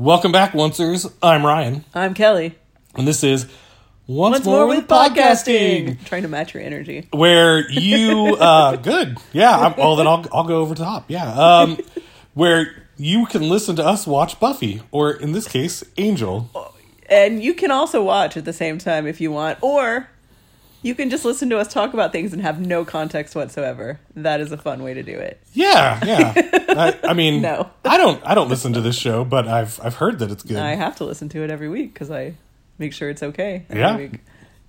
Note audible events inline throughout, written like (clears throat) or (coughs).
Welcome back, Oncers. I'm Ryan, I'm Kelly. and this is Once, Once more with podcasting. Trying to match your energy. where you (laughs) uh good yeah I'm, well then I'll, I'll go over top yeah um where you can listen to us watch buffy or in this case angel And you can also watch at the same time if you want, or you can just listen to us talk about things and have no context whatsoever. That is a fun way to do it. yeah yeah (laughs) I, I mean No. i don't i don't listen to this show but i've i've heard that it's good I have to listen to it every week because I make sure it's okay every Yeah. week.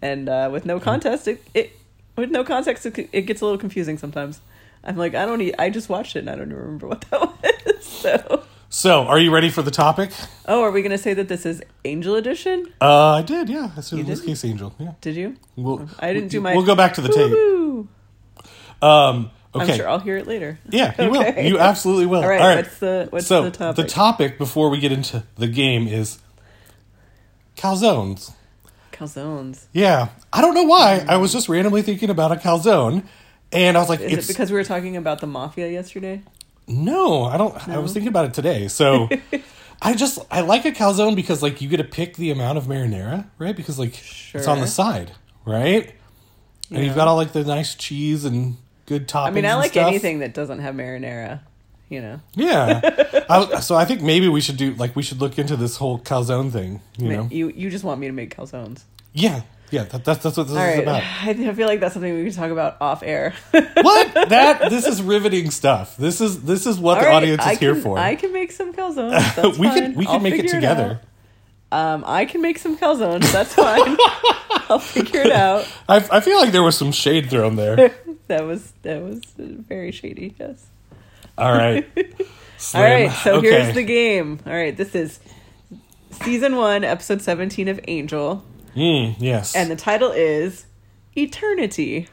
And uh, with no context, it, it with no context, it, it gets a little confusing sometimes. I'm like, I don't. e I just watched it and I don't remember what that (laughs) was. So, so are you ready for the topic oh, are we gonna say that this is Angel Edition? uh i did yeah i said in You this did? case angel yeah Did you? we'll, I didn't do my. we'll go back to the tape Woo-hoo. um okay I'm sure I'll hear it later. yeah you will you absolutely will All right. All right. what's the what's so the topic? The topic before we get into the game is calzones. Calzones. Yeah, I don't know why. I was just randomly thinking about a calzone, and I was like, Is "It's it because we were talking about the mafia yesterday? No." I don't. I was thinking about it today, so (laughs) I just I like a calzone because like you get to pick the amount of marinara, right? Because like it's on the side, right? And you've got all like the nice cheese and good toppings. I mean, I like stuff. anything that doesn't have marinara. You know, Yeah. (laughs) I, so I think maybe we should do like we should look into this whole calzone thing. You know? you you just want me to make calzones. Yeah. Yeah. That, that's that's what this All is right, about. (laughs) I feel like that's something we can talk about off air. (laughs) what that (laughs) this is riveting stuff this is this is what All the right, audience is I here can- for I can make some calzones. That's we fine. can we can I'll make it together out. Um, I can make some calzones. That's fine. I'll figure it out. I, I feel like there was some shade thrown there That was that was very shady. Yes. all right All right, so okay. here's the game. All right, this is season one, episode 17 of Angel, Mm, yes and the title is Eternity.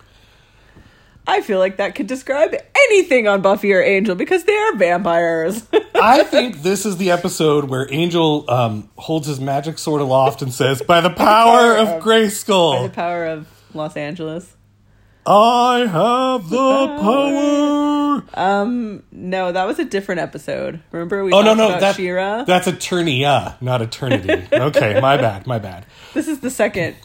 I feel like that could describe anything on Buffy or Angel because they are vampires. (laughs) i think this is the episode where angel um, holds his magic sword aloft and says by the power power of of- grayskull by the power of Los Angeles. I have the power Um, no, that was a different episode. Remember we oh no no about that, She-Ra? that's eternia not eternity okay my (laughs) bad my bad this is the second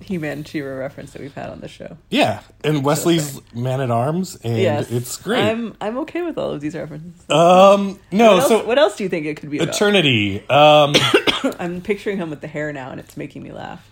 He-Man She-Ra reference that we've had on the show. yeah and wesley's man at arms and yes, it's great I'm I'm okay with all of these references. um no what, else, so what else do you think it could be about? Eternity. Um, (coughs) I'm picturing him with the hair now, and it's making me laugh.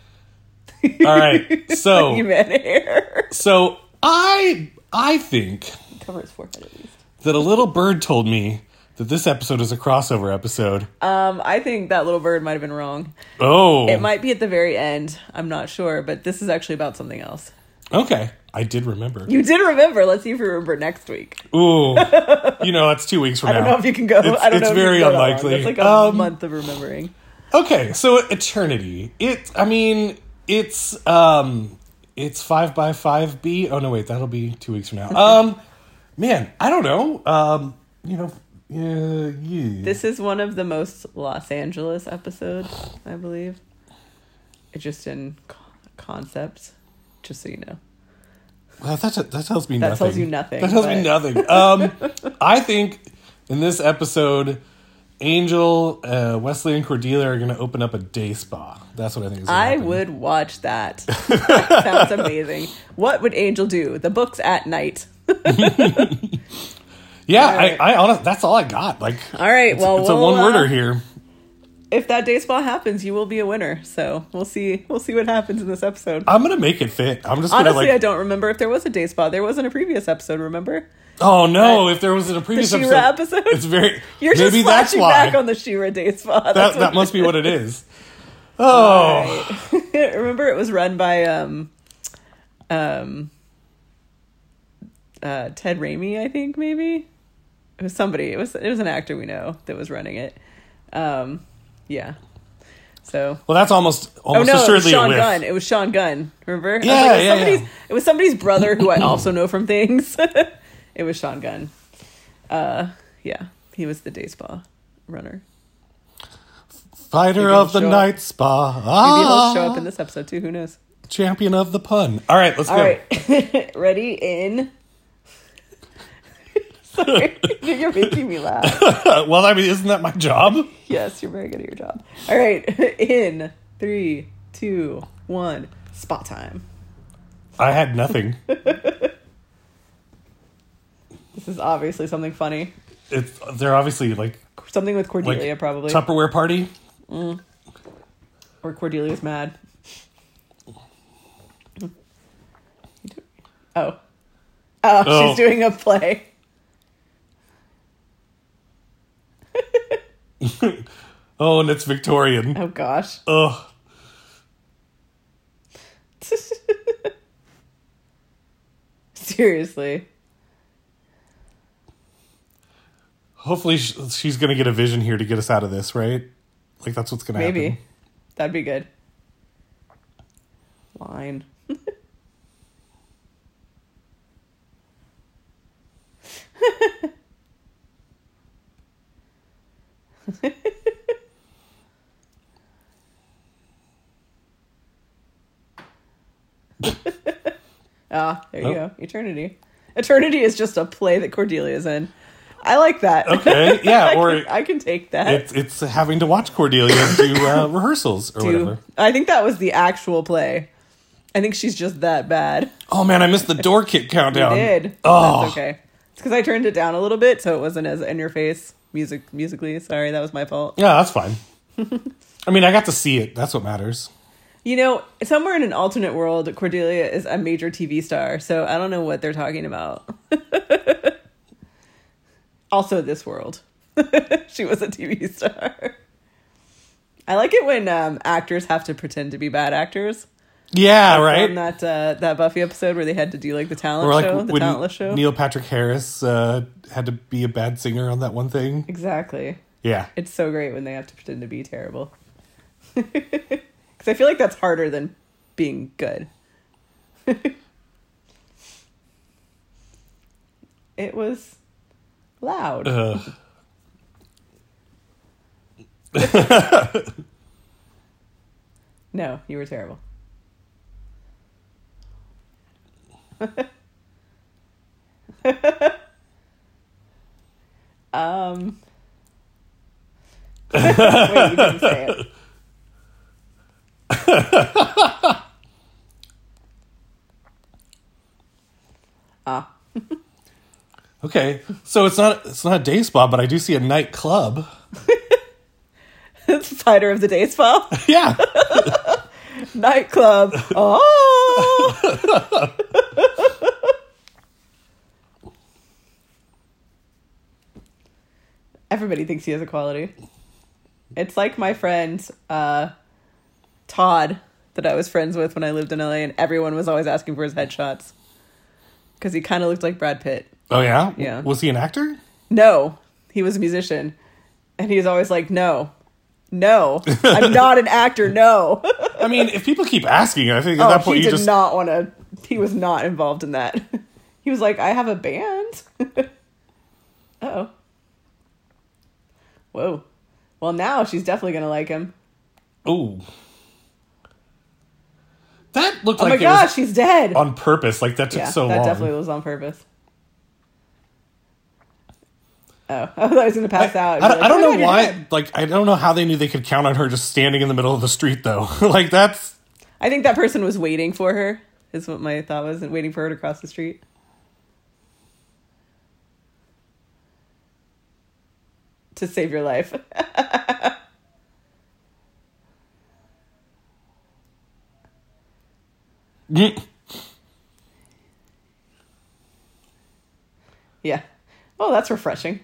All right. So, (laughs) hair. so I I think Cover his forehead at least. that a little bird told me that this episode is a crossover episode. Um, I think that little bird might have been wrong. Oh, It might be at the very end. I'm not sure, but this is actually about something else. okay. I did remember. You did remember. Let's see if you remember next week. Ooh, (laughs) you know, that's two weeks from now. I don't know if you can go. It's, I don't it's know. very unlikely. That's like a Um, month of remembering. Okay, so Eternity. It. I mean, it's um, it's five by five B. Oh no, wait, that'll be two weeks from now. (laughs) Um, man, I don't know. Um, you know, yeah, yeah. This is one of the most Los Angeles episodes, I believe. Just in co- concept, just so you know. Well, that, that tells me That nothing. tells you nothing, That tells me nothing. Um, I think in this episode, Angel, uh, Wesley, and Cordelia are going to open up a day spa. That's what I think is. I happen. would watch that. that (laughs) sounds amazing. What would Angel do? The books at night. (laughs) Yeah. I, I honest, that's all I got. Like, All right. it's, well, it's a we'll, one worder uh, here. If that day spa happens, you will be a winner. So we'll see. We'll see what happens in this episode. I'm gonna make it fit. I'm just gonna Honestly, like. I don't remember if there was a day spa. There wasn't a previous episode. Remember oh no! if there was in a the previous She-Ra episode, episode? it's very. (laughs) You're just maybe that's flashing why. back on the She-Ra day spa. That that must be what it is. (laughs) Oh, Right. (laughs) Remember, it was run by um, um, uh, Ted Raimi, I think maybe it was somebody. It was it was an actor we know that was running it. Um, yeah. So well, that's almost oh almost no, it was assuredly a Sean. Gunn. It was Sean Gunn. Remember? Yeah, like, it was yeah, yeah. It was somebody's brother who I (clears throat) also know from things. It was Sean Gunn. Uh, yeah, he was the day spa runner. Fighter of the night spa. Maybe Ah, he'll show up in this episode too. Who knows? champion of the pun. All right, let's All go. right, (laughs) ready in (laughs) Sorry, you're making me laugh. (laughs) well, I mean, isn't that my job? Yes, you're very good at your job. All right, in three, two, one, spot time. I had nothing. This is obviously something funny. It's they're obviously like Something with Cordelia, like probably. Tupperware party. Mm. or Cordelia's mad. Oh. Oh, Oh. she's doing a play. (laughs) Oh, and it's Victorian. Oh gosh. Ugh. (laughs) Seriously. Hopefully, she's gonna get a vision here to get us out of this, right? Like that's what's gonna Maybe. happen. Maybe that'd be good. Line. (laughs) ah, there you Oh. go. Eternity. Eternity is just a play that Cordelia's in. I like that. Okay, (laughs) yeah, I or can, I can take that. it's it's having to watch Cordelia do uh, (laughs) rehearsals or Do- whatever. I think that was the actual play. I think she's just that bad. Oh man, I missed the door (laughs) kick countdown. I did. Oh, That's okay. It's because I turned it down a little bit so it wasn't as in your face music musically. Sorry, that was my fault. yeah, that's fine. I mean, I got to see it. That's what matters. You know, somewhere in an alternate world, Cordelia is a major TV star, so I don't know what they're talking about. Also, this world, (laughs) she was a TV star. I like it when um, actors have to pretend to be bad actors. Yeah, On right. that uh, that Buffy episode where they had to do like the talent like show, the talentless show. Neil Patrick Harris uh, had to be a bad singer on that one thing. exactly. Yeah. It's so great when they have to pretend to be terrible. (laughs) Because I feel like that's harder than being good. (laughs) it was loud. Uh, (laughs) No, you were terrible. (laughs) um. (laughs) Wait, you didn't say it. ah, okay, so it's not it's not a day spa, but I do see a nightclub. (laughs) it's Fighter of the Day Spa (laughs) Yeah. (laughs) nightclub. Oh, everybody thinks he has a quality. It's like my friend uh, Todd that I was friends with when I lived in LA, and everyone was always asking for his headshots because he kind of looked like Brad Pitt. Oh yeah. Yeah. Was he an actor? No, he was a musician, and he was always like, "No, no, I'm (laughs) not an actor. No." I mean, if people keep asking, I think at oh, that point he you did just not want to. He was not involved in that. (laughs) he was like, "I have a band." (laughs) oh. Whoa. Well, now she's definitely gonna like him. oh. That looked Oh like my it was gosh, he's dead. on purpose. Like that took yeah, so that long. That definitely was on purpose. Oh, (laughs) I thought I was gonna pass out. I, be I don't "Oh know why. dead." Like, I don't know how they knew they could count on her just standing in the middle of the street, though. (laughs) like, that's I think that person was waiting for her. Is what my thought was, and waiting for her to cross the street. To save your life. (laughs) yeah. Oh, that's refreshing.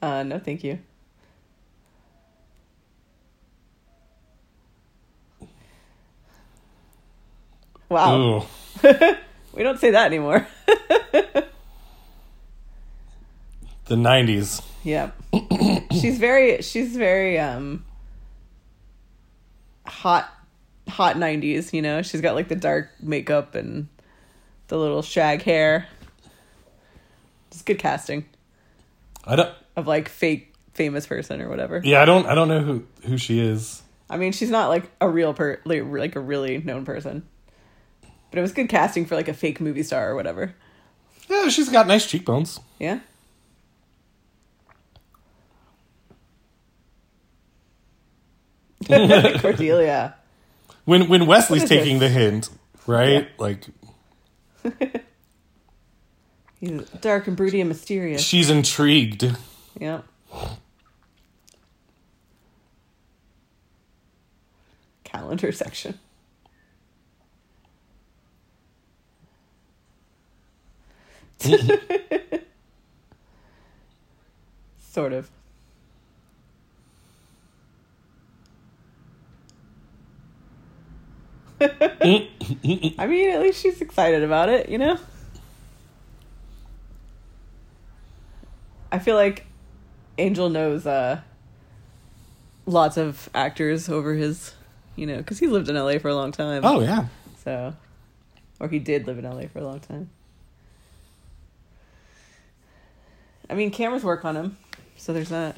Uh, no, thank you. Wow. (laughs) We don't say that anymore. (laughs) the '90s. Yeah. she's very she's very um hot hot 90s, you know. She's got like the dark makeup and the little shag hair. It's good casting I don't. Of like fake famous person or whatever. Yeah, I don't. I don't know who who she is. I mean, she's not like a real per like, like a really known person. But it was good casting for like a fake movie star or whatever. Yeah, she's got nice cheekbones. Yeah. (laughs) (laughs) Cordelia. When when Wesley's taking this? the hint, right? Like (laughs) He's dark and broody and mysterious. she's intrigued. Yeah. Calendar section. (laughs) sort of. I mean, at least she's excited about it, you know? I feel like Angel knows uh, lots of actors over his, you know, because he lived in LA for a long time. Oh yeah. So, or he did live in LA for a long time. I mean, cameras work on him, so there's that.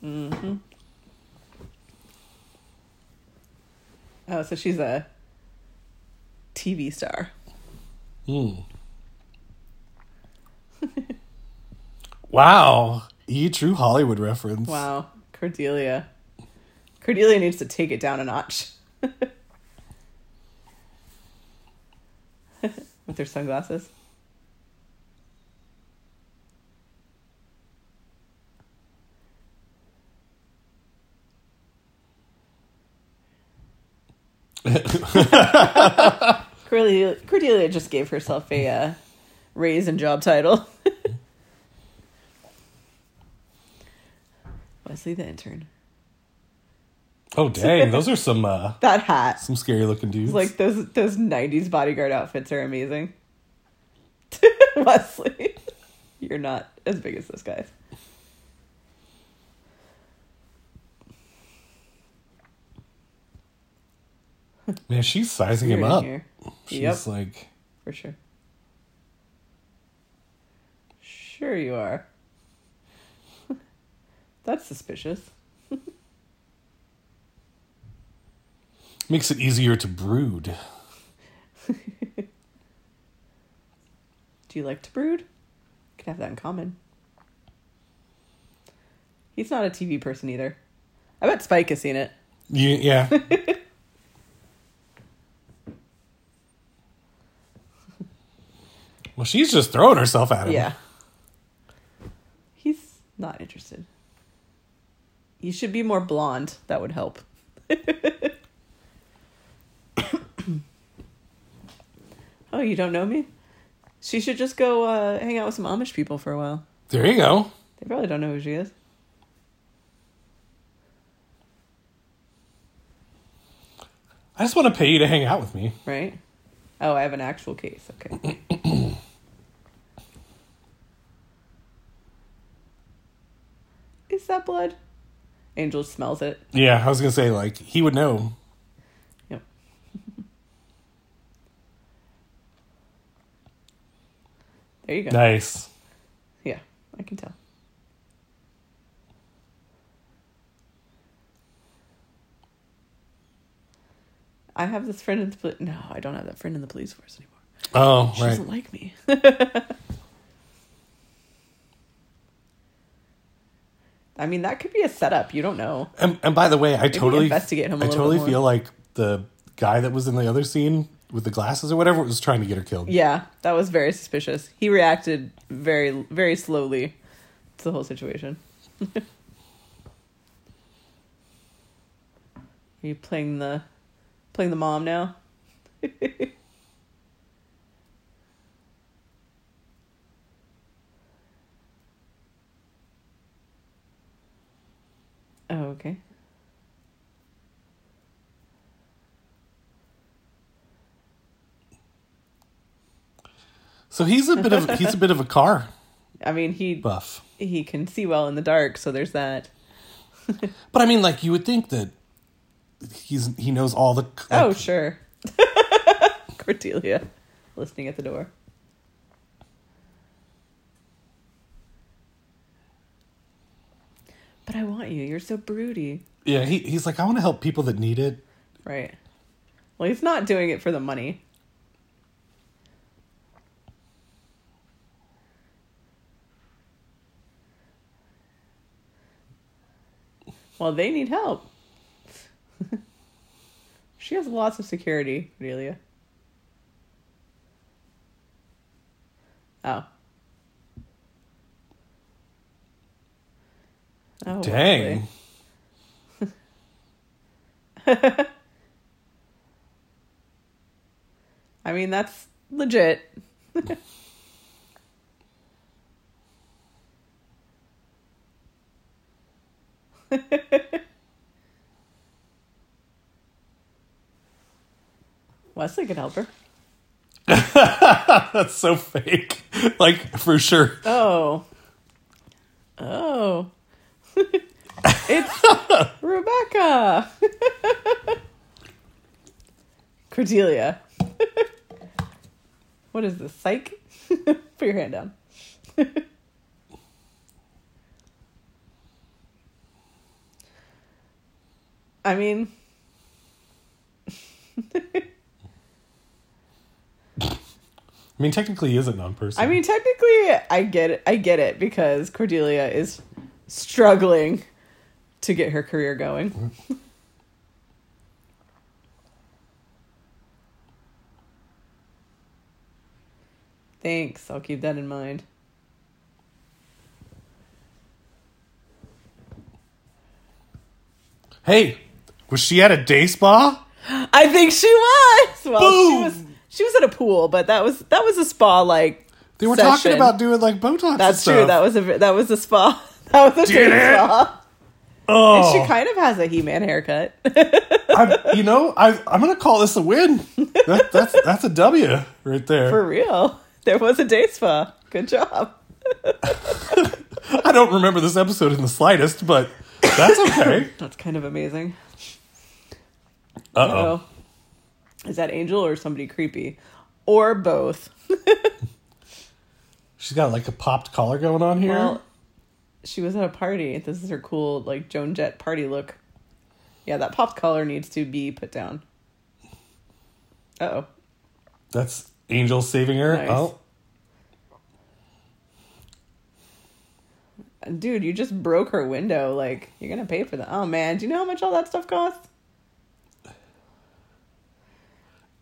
hmm Oh, so she's a TV star. Hmm. (laughs) wow. E true Hollywood reference. Wow, Cordelia. Cordelia needs to take it down a notch. (laughs) With her sunglasses. (laughs) Cordelia, Cordelia just gave herself a uh, raise and job title. (laughs) Wesley the intern. Oh dang, those are some uh (laughs) That hat. some scary looking dudes. Like those those nineties bodyguard outfits are amazing. (laughs) Wesley. You're not as big as those guys. Man, she's sizing You're him up. here. She's Yep. like For sure. Sure you are. (laughs) That's suspicious. (laughs) makes it easier to brood. (laughs) Do you like to brood? Could have that in common. He's not a TV person either. I bet Spike has seen it. You, yeah. well, she's just throwing herself at him. Yeah. Not interested. You should be more blonde. That would help. (coughs) oh, you don't know me? She should just go uh, hang out with some Amish people for a while. There you go. They probably don't know who she is. I just want to pay you to hang out with me. Right? Oh, I have an actual case. Okay. (coughs) that blood? Angel smells it. Yeah, I was gonna say like he would know. Yep. (laughs) there you go. Nice. Yeah, I can tell. I have this friend in the police. No, I don't have that friend in the police force anymore. Oh, She right. doesn't like me. (laughs) I mean, that could be a setup. You don't know. And, and by the way, I totally investigate him a I totally feel like the guy that was in the other scene with the glasses or whatever was trying to get her killed. Yeah, that was very suspicious. He reacted very, very slowly to the whole situation. (laughs) Are you playing the playing the mom now? (laughs) oh, okay. So he's a bit of he's a bit of a car (laughs) I mean, he buff. he can see well in the dark, so there's that. (laughs) But I mean, like you would think that he's he knows all the. Like, oh, sure. (laughs) Cordelia listening at the door. But I want you. You're so broody. Yeah, he, he's like, I want to help people that need it, Right. Well, he's not doing it for the money. Well, they need help. (laughs) she has lots of security, Cordelia. Oh. Oh, Dang. (laughs) I mean, that's legit. (laughs) Wesley could help her. (laughs) That's so fake. Like for sure. Oh. Oh. It's Rebecca. Cordelia. what is this? Psych? Put your hand down. I mean, I mean, technically, he is a non-person. I mean, technically, I get it. I get it because Cordelia is struggling to get her career going. Mm-hmm. Thanks. I'll keep that in mind. hey, was she at a day spa? I think she was. Well, she was. She was at a pool, but that was that was a spa like. They were session. talking about doing like Botox. That's true. That was a that was a spa. (laughs) That was a Did spa. Oh, She kind of has a He-Man haircut. I, (laughs) you know, I, I'm gonna call this a win. That, that's that's a W right there. For real. There was a day spa. Good job. (laughs) I don't remember this episode in the slightest, but that's okay. (coughs) That's kind of amazing. Uh oh. Oh. Is that Angel or somebody creepy? Or both? (laughs) She's got like a popped collar going on here. Well, she was at a party. This is her cool, like, Joan Jett party look. Yeah, that popped collar needs to be put down. Uh oh. that's Angel saving her. Nice. Oh, Dude, you just broke her window. Like, you're going to pay for that. Oh, man. Do you know how much all that stuff costs?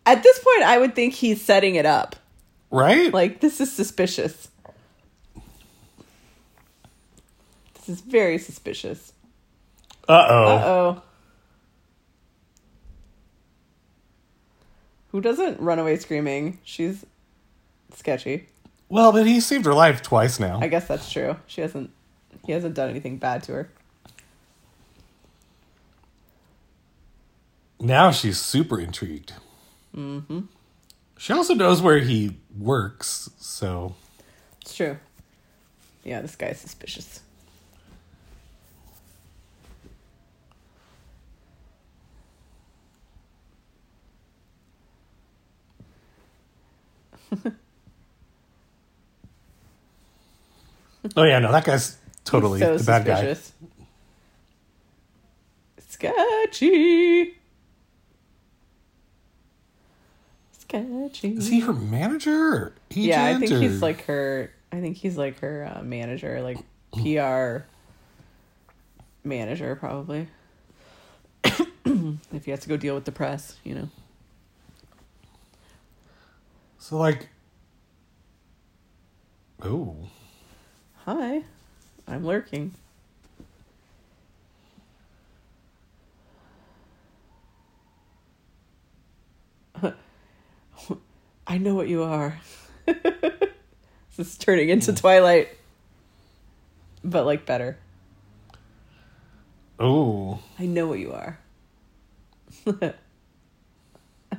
At this point, I would think he's setting it up. right? Like, this is suspicious. This is very suspicious. uh oh. Uh oh. Who doesn't run away screaming? She's sketchy. Well, but he saved her life twice now. I guess that's true. She hasn't. He hasn't done anything bad to her. Now she's super intrigued. Mm-hmm. She also knows where he works, so It's true. Yeah, this guy's suspicious. Oh yeah, no, that guy's totally so the bad guy. Sketchy. Sketchy. Is he her manager? Yeah, I think or- he's like her. I think he's like her uh, manager, like PR manager, probably. (coughs) if he has to go deal with the press, you know. So like. Oh, Hi, I'm lurking. (laughs) I know what you are. (laughs) this is turning into hmm. Twilight, but like better. oh, I know what you are. (laughs)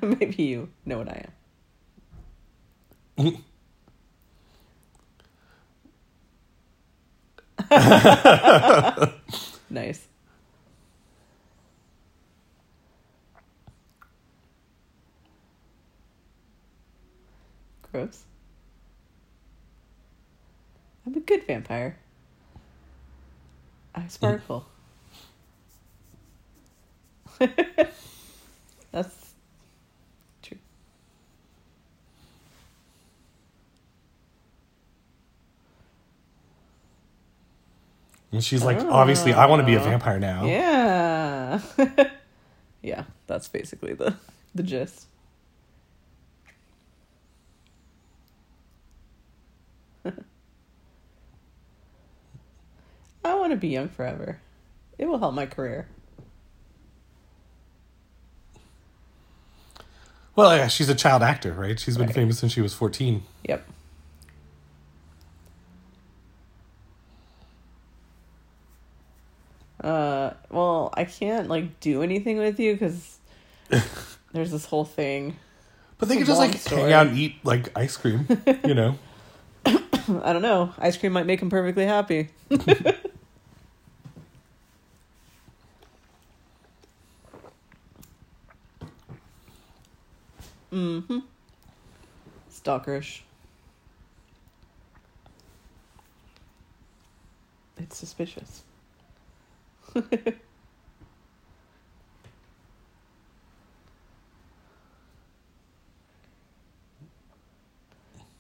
Maybe you know what I am. (laughs) nice. Gross. I'm a good vampire. I sparkle. (laughs) That's true. And she's like, oh. obviously, I want to be a vampire now. Yeah. (laughs) yeah, that's basically the the gist. (laughs) I want to be young forever. It will help my career. Well, yeah, she's a child actor, right? She's been Right. famous since she was 14. Yep. Uh, well, I can't like do anything with you because (laughs) there's this whole thing. But they could just like story. hang out and eat like ice cream, you know? (laughs) (coughs) I don't know. Ice cream might make him perfectly happy. (laughs) mm-hmm. Stalkerish. It's suspicious. (laughs)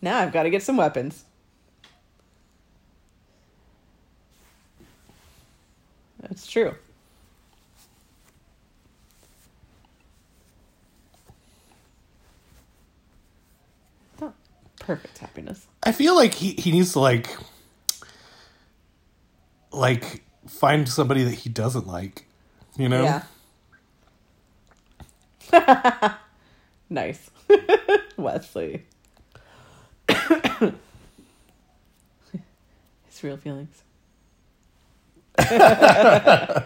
now I've got to get some weapons. That's true. Perfect happiness. I feel like he, he needs to like like find somebody that he doesn't like, you know? Yeah. (laughs) nice. (laughs) Wesley. (coughs) His real feelings. (laughs)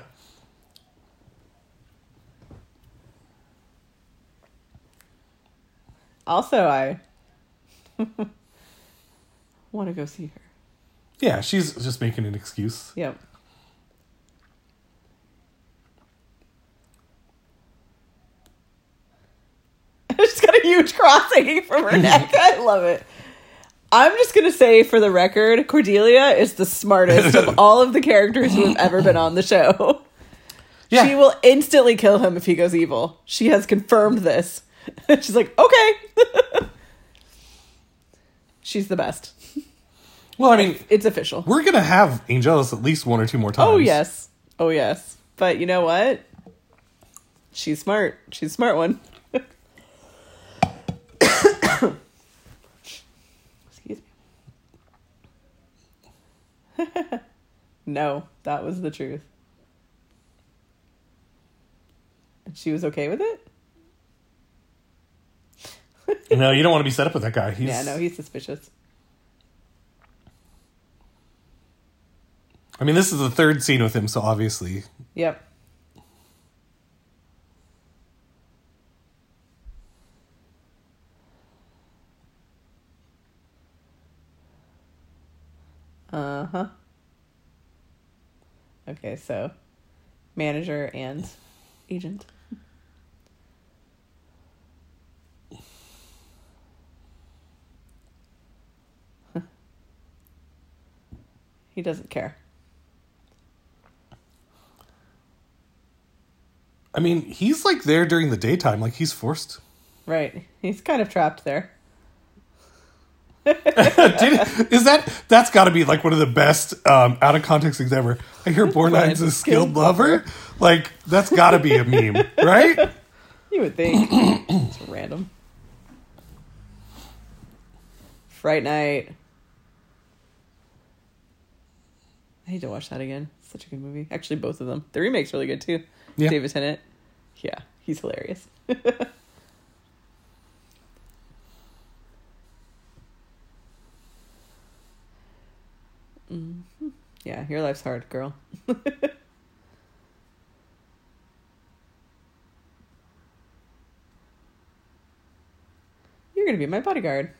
also, I want to go see her. Yeah, she's just making an excuse. Yep. She's got a (laughs) huge cross hanging from her neck. (laughs) I love it. I'm just gonna say, for the record, Cordelia is the smartest of (laughs) all of the characters who have ever been on the show. Yeah. She will instantly kill him if he goes evil. She has confirmed this. She's like, okay. She's the best. Well, I mean, It's official. we're gonna have Angelus at least one or two more oh, times. Oh yes. Oh yes. But you know what? She's smart. She's a smart one. Excuse me. (laughs) no, that was the truth. And she was okay with it? (laughs) No, you don't want to be set up with that guy. He's, Yeah, no, he's suspicious. I mean, this is the third scene with him, so obviously. Yep. Uh huh. Okay, so manager and agent. he doesn't care. I mean, he's like there during the daytime, like he's forced. Right. He's kind of trapped there. (laughs) Did, is that that's got to be like one of the best um, out of context things ever? I hear Borgnine's a skilled lover. Like that's got to be a meme, (laughs) right? You would think. it's random. Fright Night. I need to watch that again. Such a good movie. Actually, both of them. The remake's really good too. Yeah. David Tennant. Yeah, he's hilarious. (laughs) Mhm. Yeah, your life's hard, girl. (laughs) You're gonna be my bodyguard.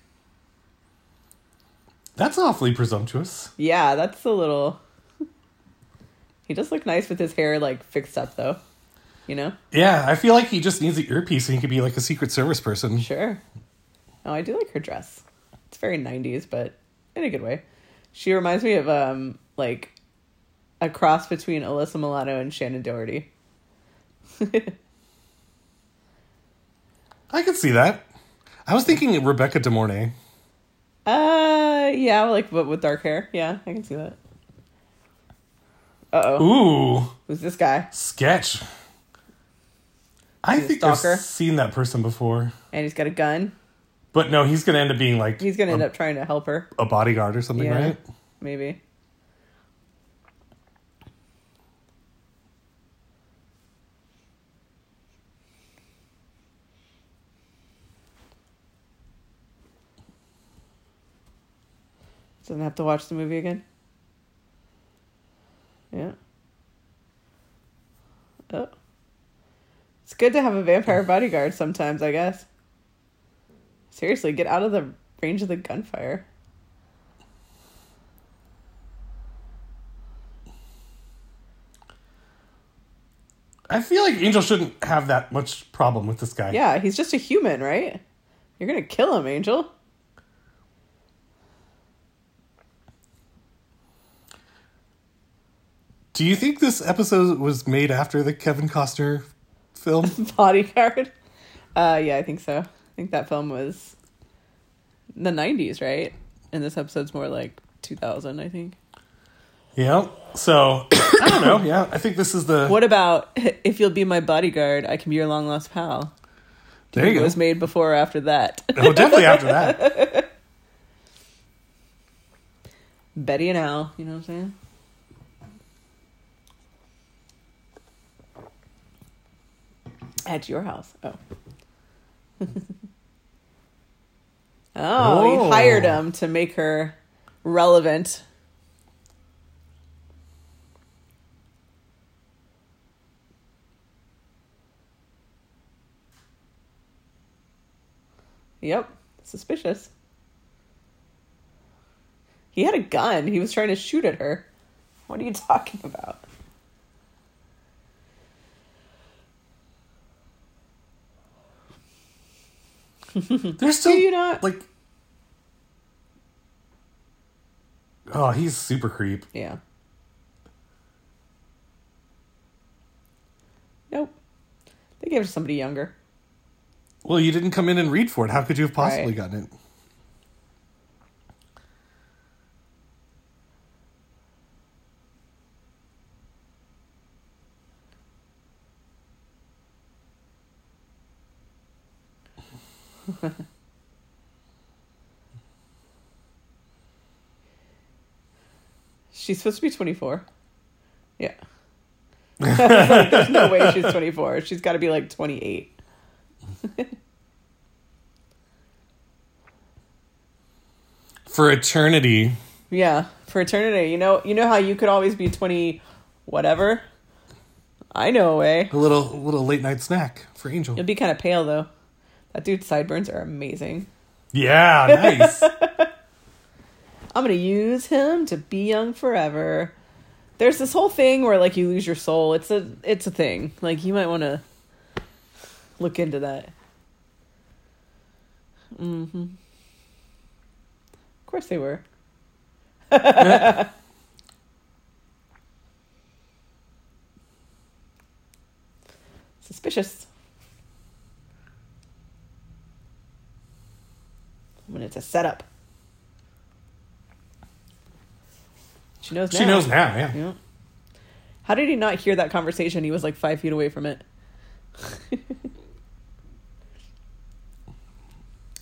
That's awfully presumptuous. Yeah, that's a little. (laughs) He does look nice with his hair like fixed up though. You know? Yeah, I feel like he just needs an earpiece and he could be like a Secret Service person. Sure. Oh, I do like her dress. It's very 90s, but in a good way. She reminds me of um like a cross between Alyssa Milano and Shannen Doherty. (laughs) I could see that. I was thinking Rebecca De Mornay. Uh, yeah, like but with dark hair. Yeah, I can see that. Uh oh, Ooh, who's this guy? sketch. I He's think I've seen that person before. And he's got a gun. But no, he's going to end up being like He's gonna a, end up trying to help her. a bodyguard or something, Yeah. right? Maybe. Doesn't have to watch the movie again. Yeah. Oh. It's good to have a vampire bodyguard sometimes, I guess. Seriously, get out of the range of the gunfire. I feel like Angel shouldn't have that much problem with this guy. Yeah, he's just a human, right? You're gonna kill him, Angel. Do you think this episode was made after the Kevin Costner film? (laughs) Bodyguard. Uh, yeah, I think so. Think that film was the '90s, right? And this episode's more like 2000, I think. yeah. So (coughs) I don't know. Yeah, I think this is the. What about if you'll be my bodyguard? I can be your long lost pal. there you It go. was made before or after that. oh, definitely after that. (laughs) Betty and Al, you know what I'm saying? At your house. Oh. (laughs) oh, Oh. he hired him to make her relevant. Yep, suspicious. He had a gun. He was trying to shoot at her. What are you talking about? (laughs) There's still Do you not? like. Oh, he's super creep. Yeah. Nope. They gave it to somebody younger. Well, you didn't come in and read for it. How could you have possibly Right. gotten it? (laughs) She's supposed to be 24. Yeah. Like, (laughs) There's no way she's 24. She's got to be like 28. (laughs) For eternity. Yeah, for eternity. You know, you know how you could always be 20 whatever? I know a way. A little little late night snack for Angel. You'll be kind of pale though. That dude's sideburns are amazing. Yeah, nice. (laughs) I'm gonna use him to be young forever. There's this whole thing where like you lose your soul. It's a it's a thing. Like you might want to look into that. Mm-hmm. Of course they were. (laughs) Suspicious. When it's a setup. She knows now. she knows now, yeah. Yeah. How did he not hear that conversation? He was like five feet away from it.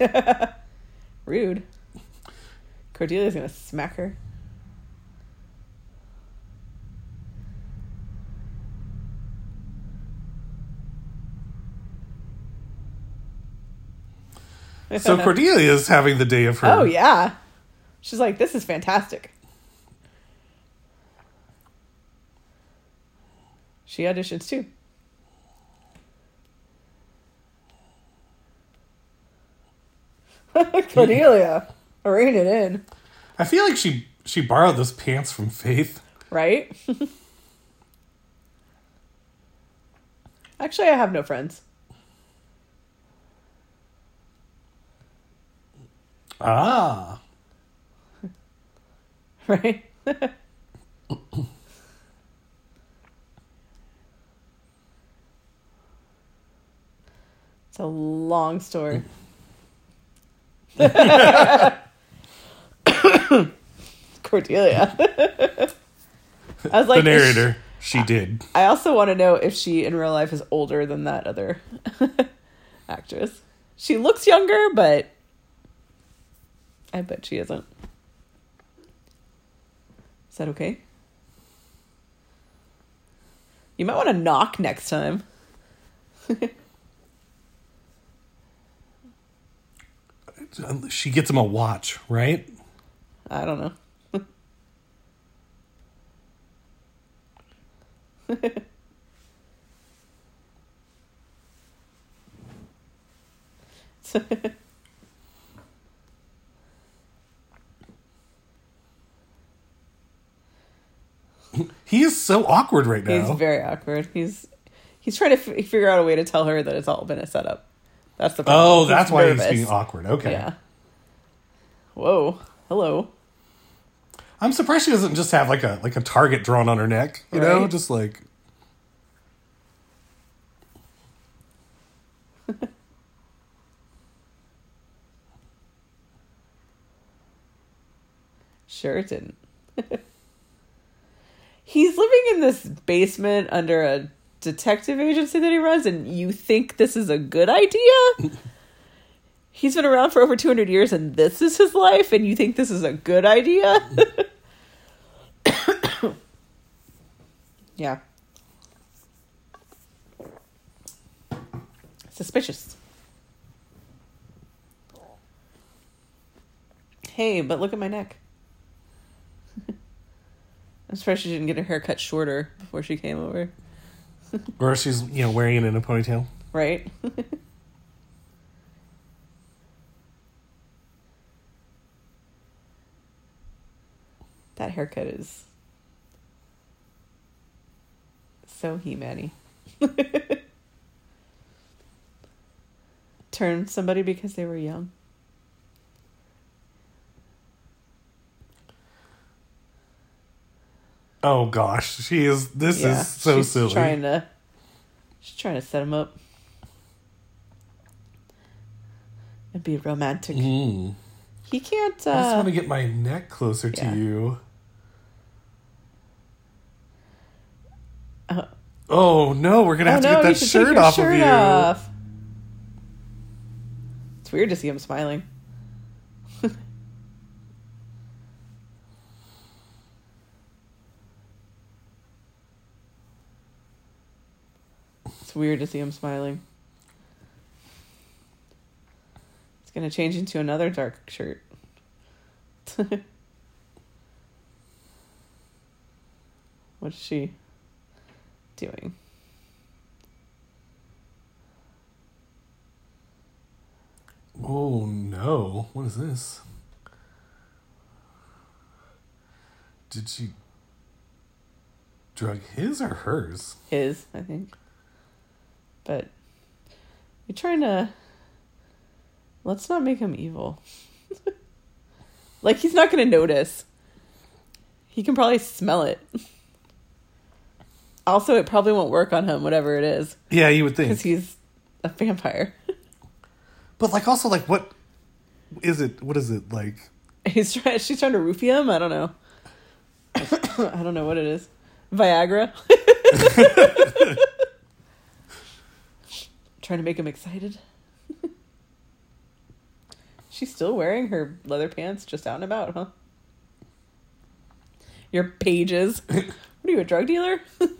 (laughs) Rude. Cordelia's gonna smack her. So (laughs) Cordelia's having the day of her. Oh yeah. She's like, this is fantastic. She auditions too. (laughs) Cordelia, rein it in, I feel like she she borrowed those pants from Faith. right? (laughs) Actually, I have no friends. Ah. (laughs) Right? it's a long story. (laughs) Cordelia. I was like, the is she- narrator. She did. I also want to know if she in real life is older than that other (laughs) actress. She looks younger, but I bet she isn't. Is that okay? You might want to knock next time. (laughs) She gets him a watch, right? I don't know. (laughs) He is so awkward right now. He's very awkward. He's he's trying to f- figure out a way to tell her that it's all been a setup. That's the problem. oh, He's that's why nervous. he's being awkward. Okay. Yeah. Whoa. Hello. I'm surprised she doesn't just have like a like a target drawn on her neck. You know, just like (laughs) Sure it didn't. (laughs) He's living in this basement under a detective agency that he runs, and you think this is a good idea? (laughs) He's been around for over 200 years, and this is his life, and you think this is a good idea? (coughs) yeah. Suspicious. Hey, but look at my neck. I'm surprised she didn't get her hair cut shorter before she came over. or she's you know wearing it in a ponytail. Right? (laughs) that haircut is so he manny. (laughs) Turn somebody because they were young. Oh gosh, she is. This Yeah, is so she's silly. Trying to, she's trying to set him up. and be romantic. Mm. He can't. I just want Uh, to get my neck closer yeah. to you. uh, Oh no, we're gonna oh have no, to get that shirt off shirt of you. off. It's weird to see him smiling. It's weird to see him smiling. It's gonna change into another dark shirt. (laughs) What's she doing? Oh no, what is this? Did she drug his or hers? his, I think. But you're trying to let's not make him evil. (laughs) like he's not going to notice. He can probably smell it. Also, it probably won't work on him, whatever it is, Yeah, you would think. because he's a vampire. (laughs) But like, also like, what is it? What is it like? He's trying. She's trying to roofie him. I don't know. (coughs) I don't know what it is. Viagra. (laughs) trying to make him excited. (laughs) She's still wearing her leather pants, just out and about, huh? Your pages. (laughs) What are you, a drug dealer? (laughs)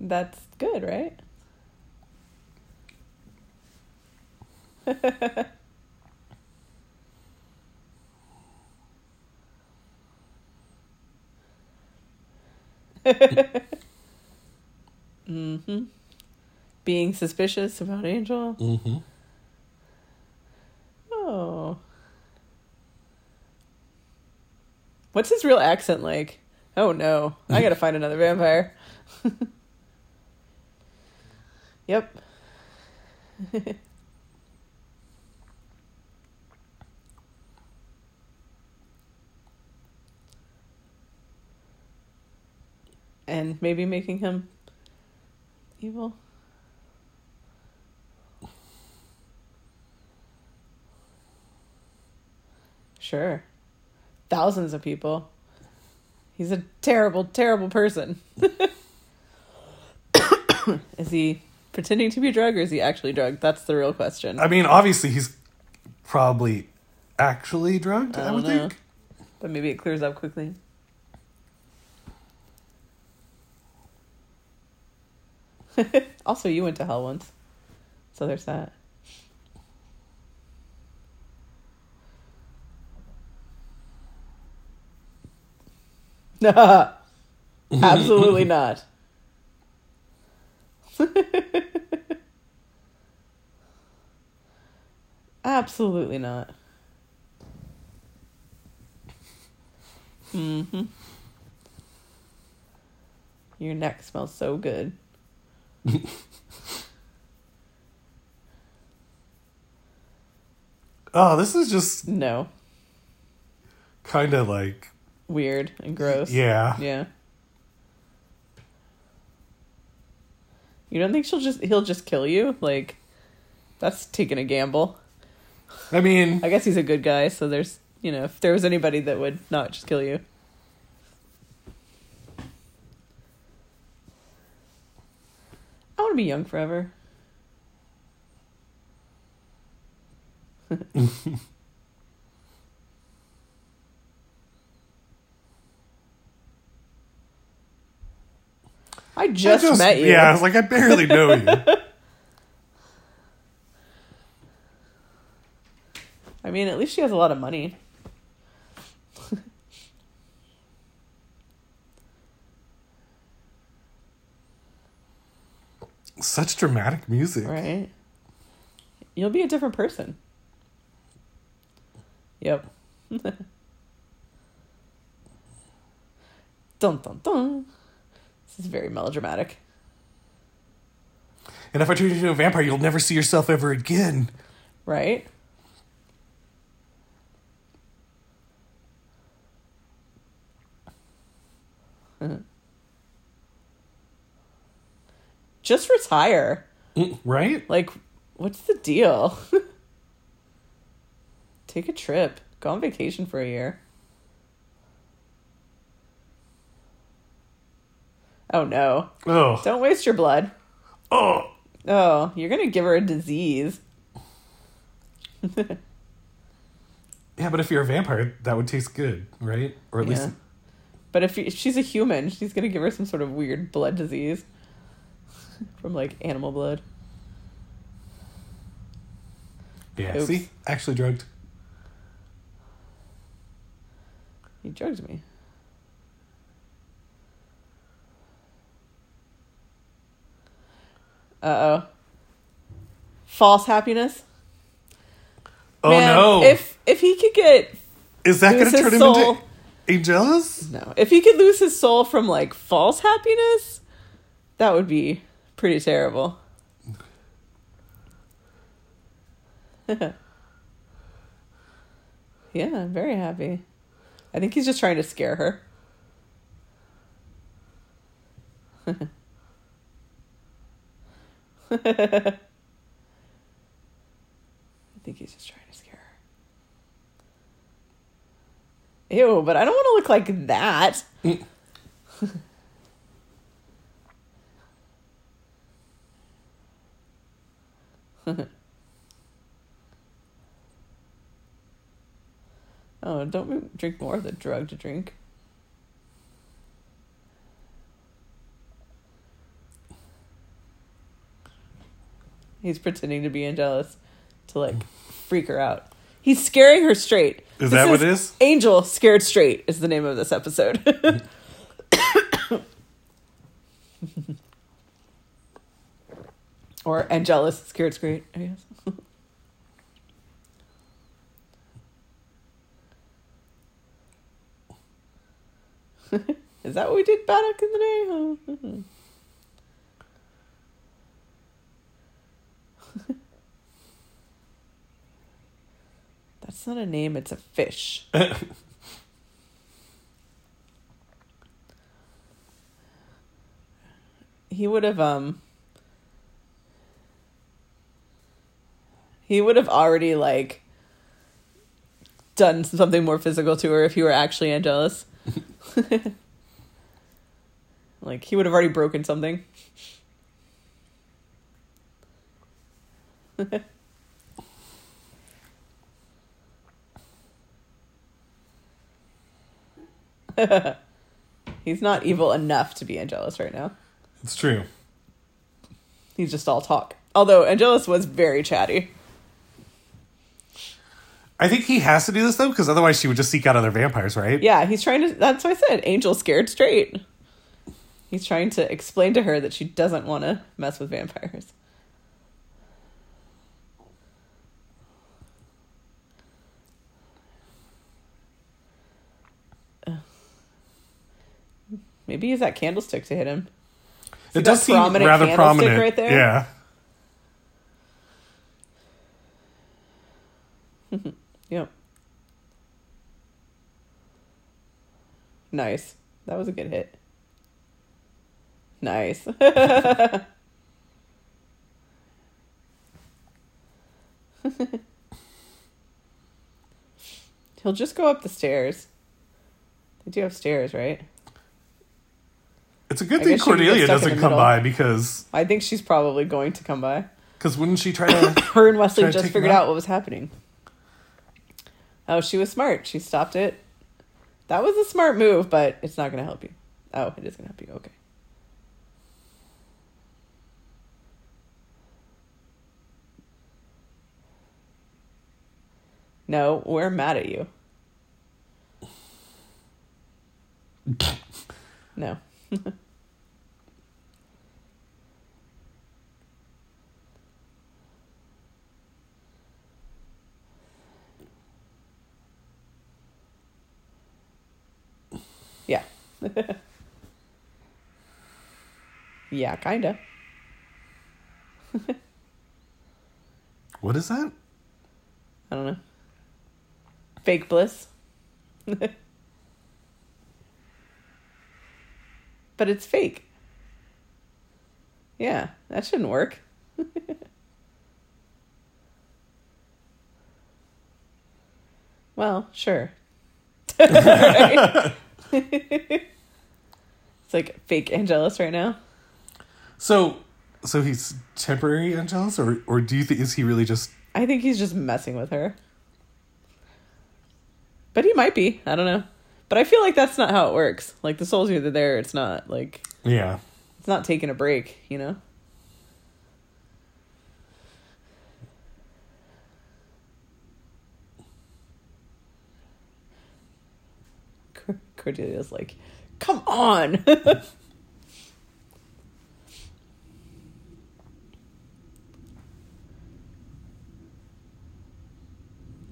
That's good, right? Hmm Being suspicious about Angel. Mm-hmm. Oh. What's his real accent like? Oh no. I gotta find another vampire. (laughs) yep. (laughs) and maybe making him evil? Sure. Thousands of people. He's a terrible, terrible person. (coughs) is he pretending to be drugged or is he actually drugged? That's the real question. I mean, obviously, he's probably actually drugged, I, I would know. think. But maybe it clears up quickly. (laughs) also, you went to hell once. So there's that. (laughs) Absolutely not. (laughs) Absolutely not. Mm-hmm. Your neck smells so good. (laughs) Oh, this is just No. kind of like, Weird and gross. yeah. Yeah. You don't think she'll just he'll just kill you? Like that's taking a gamble. I mean, I guess he's a good guy, so there's you know, if there was anybody that would not just kill you. I want to be young forever. I just, I met you. Yeah, I was like, I barely know you. (laughs) I mean, at least she has a lot of money. Such dramatic music. Right. You'll be a different person. Yep. (laughs) dun dun dun. This is very melodramatic. And if I turn you into a vampire, you'll never see yourself ever again. Right? Just retire. Mm, Right? Like, what's the deal? (laughs) Take a trip. Go on vacation for a year. Oh no. Oh. Don't waste your blood. Oh. Oh, you're going to give her a disease. (laughs) Yeah, but if you're a vampire, that would taste good, right? Or at Yeah. least. But if, if she's a human, she's going to give her some sort of weird blood disease (laughs) from like animal blood. Yeah, Oops. see? Actually drugged. He drugged me. Uh oh. False happiness. Oh Man, no. If if he could get Is that going to turn him soul- into Angelus? no, if he could lose his soul from like false happiness, that would be pretty terrible. (laughs) yeah, I'm very happy. I think he's just trying to scare her. (laughs) I think he's just trying to scare her. Ew, but I don't want to look like that. (laughs) (laughs) oh, don't drink more of the drug to drink. He's pretending to be Angelus to like freak her out. He's scaring her straight. Is This that what it is? Angel Scared Straight is the name of this episode. (laughs) (laughs) or Angelus Scared Straight, I guess. (laughs) is that what we did back in the day? (laughs) That's not a name, it's a fish. (laughs) he would have um He would have already like done something more physical to her if he were actually Angelus. (laughs) like he would have already broken something. (laughs) He's not evil enough to be Angelus right now. It's true. He's just all talk. Although Angelus was very chatty. I think he has to do this though, because otherwise she would just seek out other vampires, right? Yeah, he's trying to. That's what I said. Angel scared straight. He's trying to explain to her that she doesn't want to mess with vampires. Maybe use that candlestick to hit him. See it does seem rather candlestick prominent. right there? Yeah. Yep. Nice. That was a good hit. Nice. (laughs) He'll just go up the stairs. They do have stairs, right? It's a good I thing guess she could get Cordelia doesn't come by because I think she's probably going to come by. because wouldn't she try to? (coughs) Her and Wesley just figured out? out what was happening. Oh, she was smart. She stopped it. That was a smart move, but it's not going to help you. Oh, it is going to help you. Okay. No, we're mad at you. (laughs) No. (laughs) (laughs) Yeah. kinda. (laughs) what is that? I don't know. Fake bliss. (laughs) but it's fake. Yeah, that shouldn't work. well, sure. It's like fake Angelus right now. So, so he's temporary Angelus, or or do you think is he really just? I think he's just messing with her. But he might be. I don't know. But I feel like that's not how it works. Like the soul's either there, it's not. Like Yeah. it's not taking a break, you know? Cor- Cordelia's like, come on. (laughs)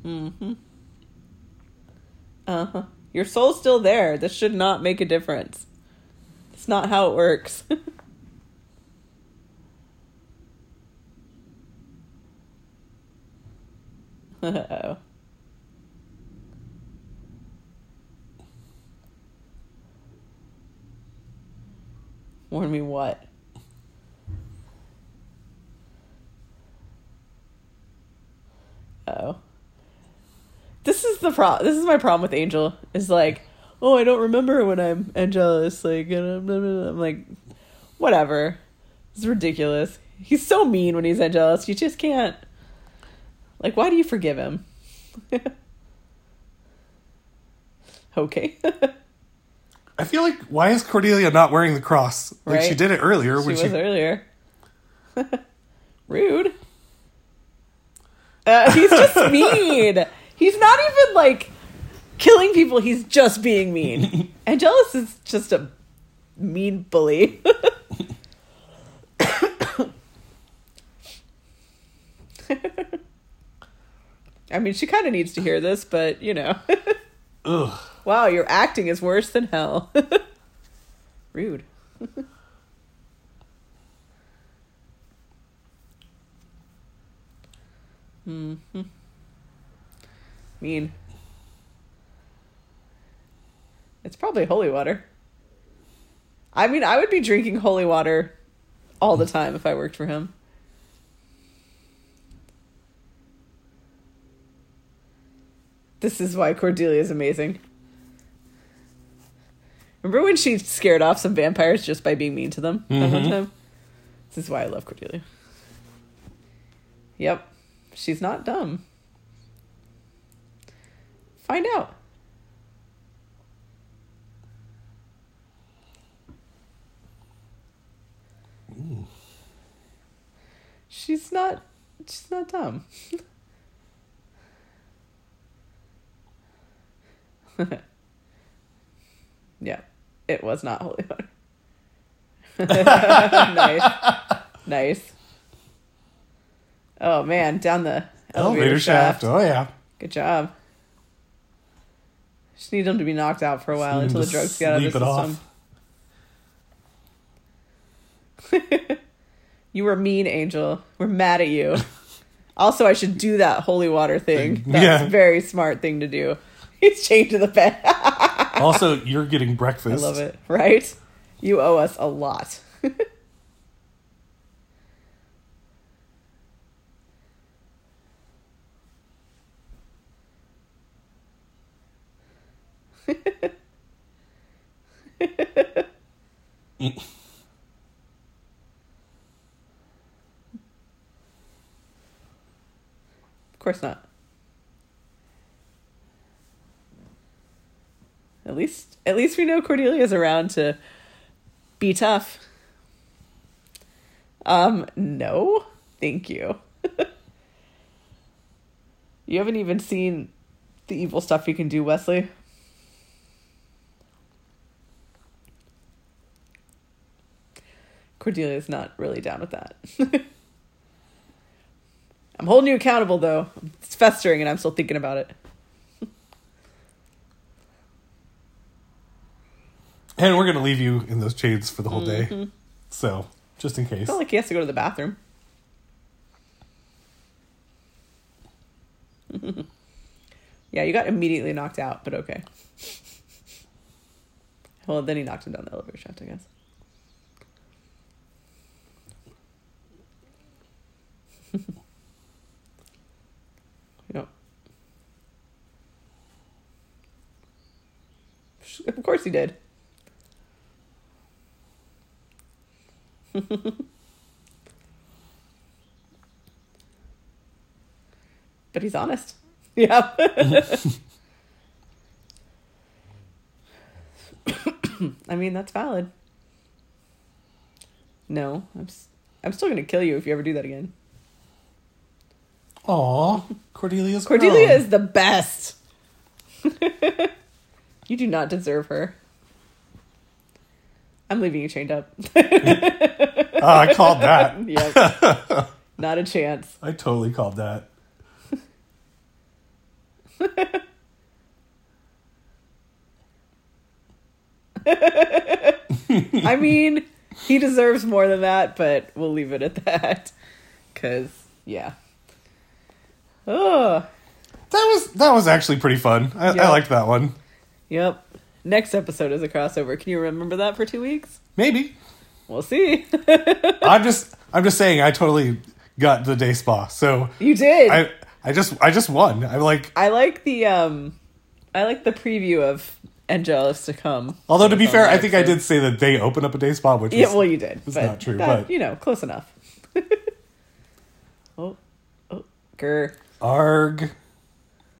mm-hmm. Uh-huh. Your soul's still there. This should not make a difference. It's not how it works. (laughs) Uh-oh. Warn me what? Oh. This is the pro. This is my problem with Angel. Is like, oh, I don't remember when I'm Angelus. Like, I'm like, whatever. It's ridiculous. He's so mean when he's Angelus. You just can't. Like, why do you forgive him? (laughs) okay. (laughs) I feel like why is Cordelia not wearing the cross? Like she did it earlier she when was she. earlier. (laughs) Rude. Uh, he's just (laughs) mean. He's not even like killing people. He's just being mean. (laughs) Angelus is just a mean bully. I mean, she kind of needs to hear this, but you know. Ugh. Wow, your acting is worse than hell. (laughs) Rude. (laughs) hmm Mean. It's probably holy water. I mean, I would be drinking holy water all the time if I worked for him. This is why Cordelia is amazing. Remember when she scared off some vampires just by being mean to them that one mm-hmm. time? This is why I love Cordelia. Yep. She's not dumb. Find out. She's not she's not dumb. (laughs) yeah. It was not holy water. (laughs) nice. Nice. Oh man, down the oh, elevator, Elevator shaft. shaft. Oh yeah. Good job. Just need him to be knocked out for a while until the drugs get out of the sleep it off. system. (laughs) you were mean, Angel. We're mad at you. (laughs) also, I should do that holy water thing. That's Yeah. a very smart thing to do. He's chained to the bed. Also, you're getting breakfast. I love it. Right? You owe us a lot. (laughs) Of course not. At least, at least we know Cordelia's around to be tough. Um, no, thank you. (laughs) you haven't even seen the evil stuff you can do, Wesley. Cordelia's not really down with that. (laughs) I'm holding you accountable, though. It's festering, and I'm still thinking about it. And we're going to leave you in those chains for the whole Mm-hmm. day. So, just in case. It's not like he has to go to the bathroom. (laughs) yeah, you got immediately knocked out, but okay. Well, then he knocked him down the elevator shaft, I guess. (laughs) yep. Of course he did. (laughs) But he's honest. Yeah. (laughs) I mean, that's valid. No, I'm, s- I'm still going to kill you if you ever do that again. Aw, Cordelia's (laughs) Cordelia grown. is the best. you do not deserve her. I'm leaving you chained up. (laughs) I called that. (laughs) yep. (laughs) Not a chance. I totally called that. I mean, he deserves more than that, but we'll leave it at that. Cause yeah. Oh, That was that was actually pretty fun. I, Yeah. I liked that one. yep. Next episode is a crossover. Can you remember that for two weeks? Maybe. We'll see. (laughs) I'm just I'm just saying I totally got the day spa. So you did. I, I I just I just won. I'm like I like the um, I like the preview of Angelus to come. although to be fair, I think I did say that they open up a day spa, which Yeah, is well, you did. it's not true, that- but- you know, close enough. (laughs) oh, oh, grr. arg.